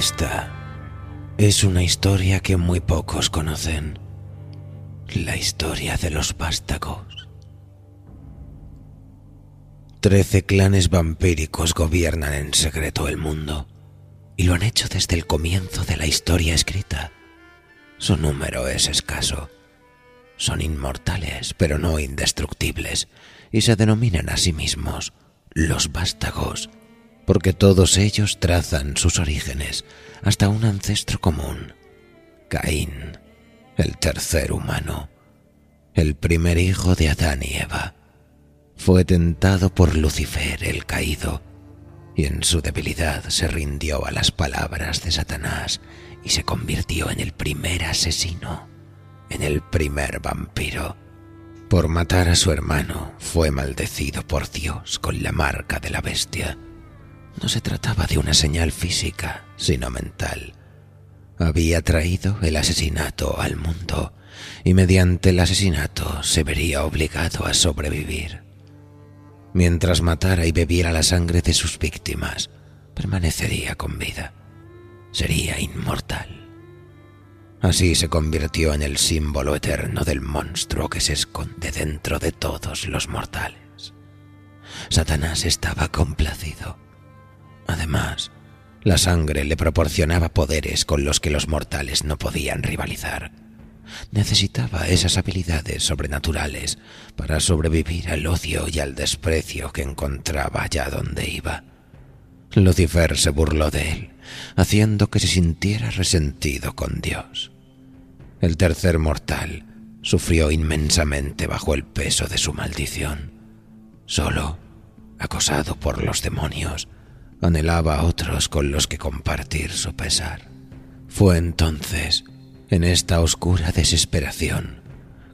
Esta es una historia que muy pocos conocen. La historia de los vástagos. Trece clanes vampíricos gobiernan en secreto el mundo y lo han hecho desde el comienzo de la historia escrita. Su número es escaso. Son inmortales, pero no indestructibles, y se denominan a sí mismos los vástagos porque todos ellos trazan sus orígenes hasta un ancestro común, Caín, el tercer humano, el primer hijo de Adán y Eva. Fue tentado por Lucifer el caído, y en su debilidad se rindió a las palabras de Satanás y se convirtió en el primer asesino, en el primer vampiro. Por matar a su hermano fue maldecido por Dios con la marca de la bestia no se trataba de una señal física, sino mental. Había traído el asesinato al mundo y mediante el asesinato se vería obligado a sobrevivir. Mientras matara y bebiera la sangre de sus víctimas, permanecería con vida. Sería inmortal. Así se convirtió en el símbolo eterno del monstruo que se esconde dentro de todos los mortales. Satanás estaba complacido Además, la sangre le proporcionaba poderes con los que los mortales no podían rivalizar. Necesitaba esas habilidades sobrenaturales para sobrevivir al odio y al desprecio que encontraba allá donde iba. Lucifer se burló de él, haciendo que se sintiera resentido con Dios. El tercer mortal sufrió inmensamente bajo el peso de su maldición. Solo, acosado por los demonios, anhelaba a otros con los que compartir su pesar. Fue entonces, en esta oscura desesperación,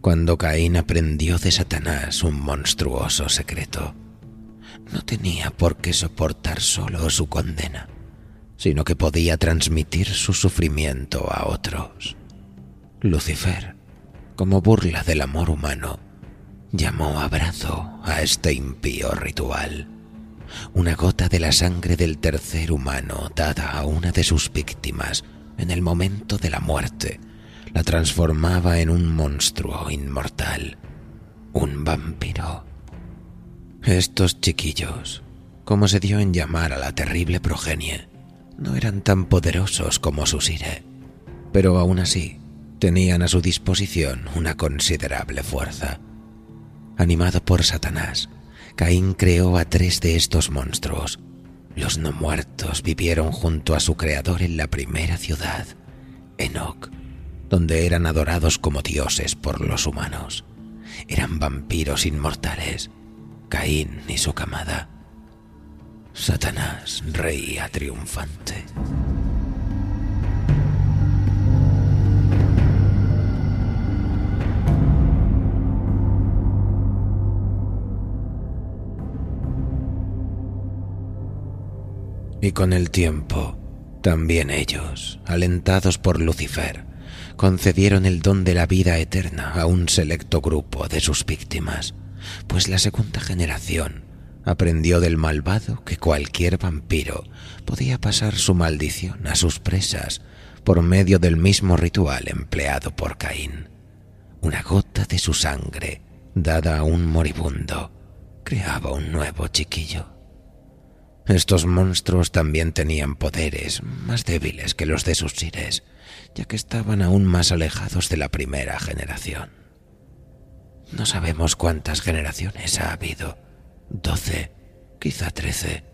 cuando Caín aprendió de Satanás un monstruoso secreto. No tenía por qué soportar solo su condena, sino que podía transmitir su sufrimiento a otros. Lucifer, como burla del amor humano, llamó abrazo a este impío ritual una gota de la sangre del tercer humano dada a una de sus víctimas en el momento de la muerte, la transformaba en un monstruo inmortal, un vampiro. Estos chiquillos, como se dio en llamar a la terrible progenie, no eran tan poderosos como sus ire, pero aún así tenían a su disposición una considerable fuerza. Animado por Satanás, Caín creó a tres de estos monstruos. Los no muertos vivieron junto a su creador en la primera ciudad, Enoch, donde eran adorados como dioses por los humanos. Eran vampiros inmortales, Caín y su camada. Satanás reía triunfante. Y con el tiempo, también ellos, alentados por Lucifer, concedieron el don de la vida eterna a un selecto grupo de sus víctimas, pues la segunda generación aprendió del malvado que cualquier vampiro podía pasar su maldición a sus presas por medio del mismo ritual empleado por Caín. Una gota de su sangre, dada a un moribundo, creaba un nuevo chiquillo. Estos monstruos también tenían poderes más débiles que los de sus sires, ya que estaban aún más alejados de la primera generación. No sabemos cuántas generaciones ha habido, doce, quizá trece.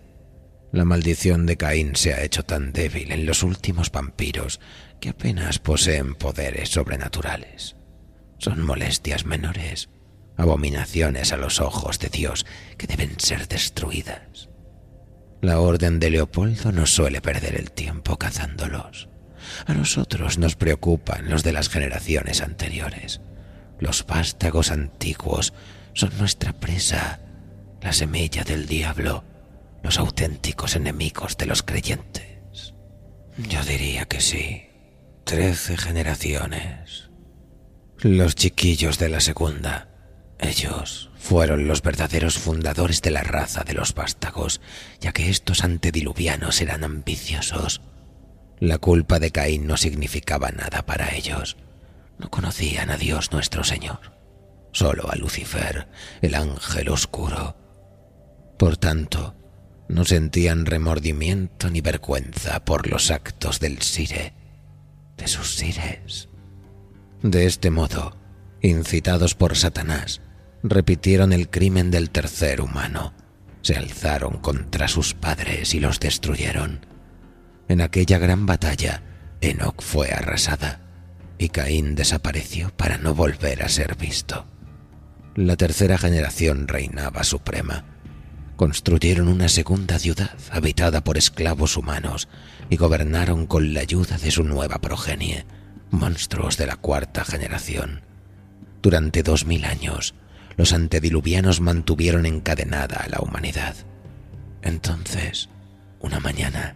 La maldición de Caín se ha hecho tan débil en los últimos vampiros que apenas poseen poderes sobrenaturales. son molestias menores, abominaciones a los ojos de Dios que deben ser destruidas. La orden de Leopoldo no suele perder el tiempo cazándolos. A nosotros nos preocupan los de las generaciones anteriores. Los vástagos antiguos son nuestra presa, la semilla del diablo, los auténticos enemigos de los creyentes. Yo diría que sí. Trece generaciones. Los chiquillos de la segunda. Ellos fueron los verdaderos fundadores de la raza de los vástagos, ya que estos antediluvianos eran ambiciosos. La culpa de Caín no significaba nada para ellos. No conocían a Dios nuestro Señor, solo a Lucifer, el ángel oscuro. Por tanto, no sentían remordimiento ni vergüenza por los actos del Sire, de sus Sires. De este modo, incitados por Satanás, repitieron el crimen del tercer humano. Se alzaron contra sus padres y los destruyeron. En aquella gran batalla, Enoch fue arrasada y Caín desapareció para no volver a ser visto. La tercera generación reinaba suprema. Construyeron una segunda ciudad habitada por esclavos humanos y gobernaron con la ayuda de su nueva progenie, monstruos de la cuarta generación. Durante dos mil años, los antediluvianos mantuvieron encadenada a la humanidad. Entonces, una mañana,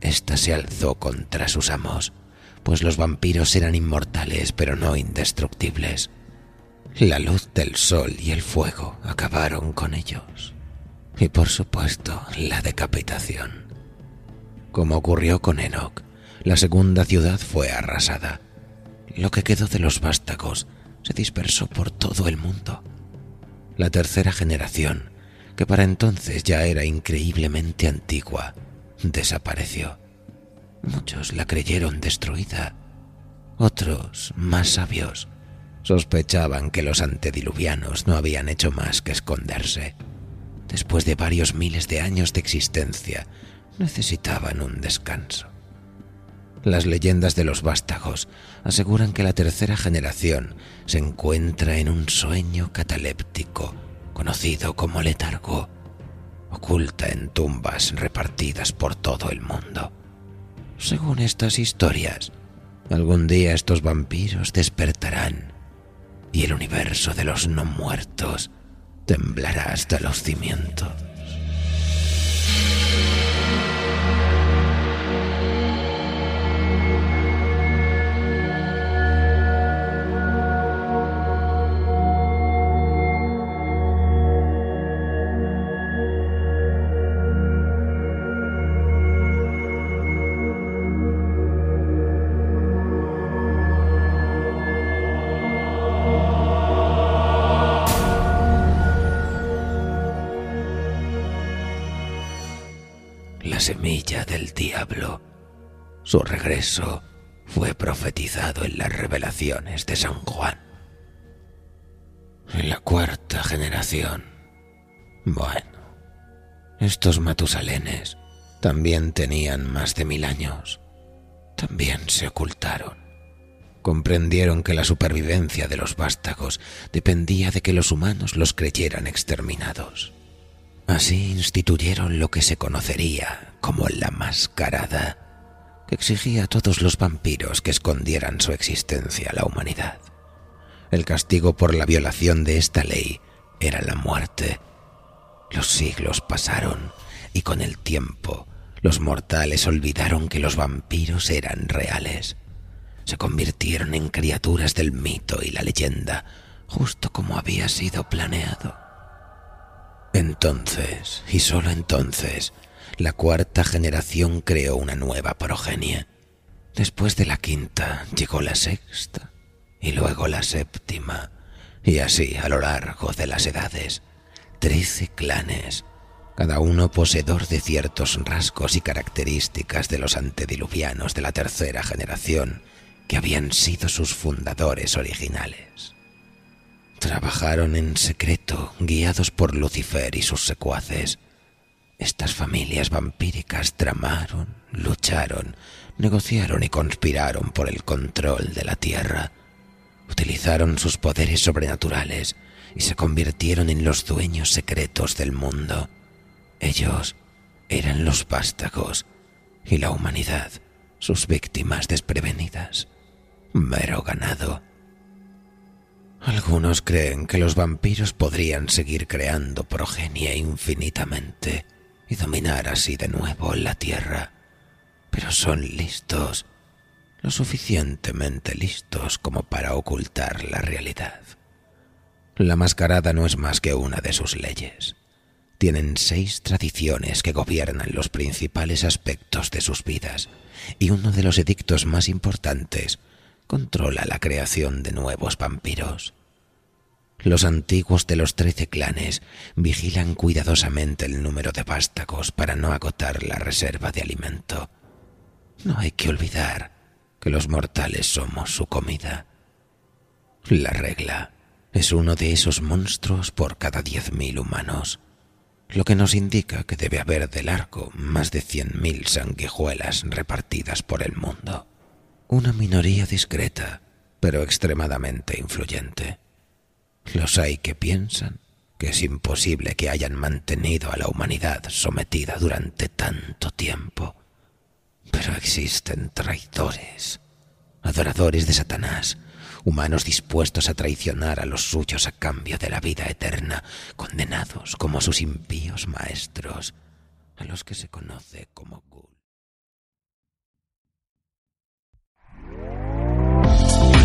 ésta se alzó contra sus amos, pues los vampiros eran inmortales pero no indestructibles. La luz del sol y el fuego acabaron con ellos. Y por supuesto, la decapitación. Como ocurrió con Enoch, la segunda ciudad fue arrasada. Lo que quedó de los vástagos se dispersó por todo el mundo. La tercera generación, que para entonces ya era increíblemente antigua, desapareció. Muchos la creyeron destruida. Otros, más sabios, sospechaban que los antediluvianos no habían hecho más que esconderse. Después de varios miles de años de existencia, necesitaban un descanso. Las leyendas de los vástagos aseguran que la tercera generación se encuentra en un sueño cataléptico conocido como letargo, oculta en tumbas repartidas por todo el mundo. Según estas historias, algún día estos vampiros despertarán y el universo de los no muertos temblará hasta los cimientos. Semilla del diablo. Su regreso fue profetizado en las revelaciones de San Juan. En la cuarta generación. Bueno, estos matusalenes también tenían más de mil años. También se ocultaron. Comprendieron que la supervivencia de los vástagos dependía de que los humanos los creyeran exterminados. Así instituyeron lo que se conocería como la mascarada, que exigía a todos los vampiros que escondieran su existencia a la humanidad. El castigo por la violación de esta ley era la muerte. Los siglos pasaron y con el tiempo los mortales olvidaron que los vampiros eran reales. Se convirtieron en criaturas del mito y la leyenda, justo como había sido planeado. Entonces, y solo entonces, la cuarta generación creó una nueva progenie. Después de la quinta llegó la sexta y luego la séptima, y así a lo largo de las edades. Trece clanes, cada uno poseedor de ciertos rasgos y características de los antediluvianos de la tercera generación, que habían sido sus fundadores originales. Trabajaron en secreto, guiados por Lucifer y sus secuaces. Estas familias vampíricas tramaron, lucharon, negociaron y conspiraron por el control de la tierra. utilizaron sus poderes sobrenaturales y se convirtieron en los dueños secretos del mundo. Ellos eran los vástagos y la humanidad sus víctimas desprevenidas. Mero ganado. Algunos creen que los vampiros podrían seguir creando progenie infinitamente y dominar así de nuevo la Tierra, pero son listos, lo suficientemente listos como para ocultar la realidad. La mascarada no es más que una de sus leyes. Tienen seis tradiciones que gobiernan los principales aspectos de sus vidas, y uno de los edictos más importantes controla la creación de nuevos vampiros. Los antiguos de los trece clanes vigilan cuidadosamente el número de vástagos para no agotar la reserva de alimento. No hay que olvidar que los mortales somos su comida. La regla es uno de esos monstruos por cada diez mil humanos, lo que nos indica que debe haber de largo más de cien mil sanguijuelas repartidas por el mundo una minoría discreta, pero extremadamente influyente. Los hay que piensan que es imposible que hayan mantenido a la humanidad sometida durante tanto tiempo. Pero existen traidores, adoradores de Satanás, humanos dispuestos a traicionar a los suyos a cambio de la vida eterna, condenados como sus impíos maestros, a los que se conoce como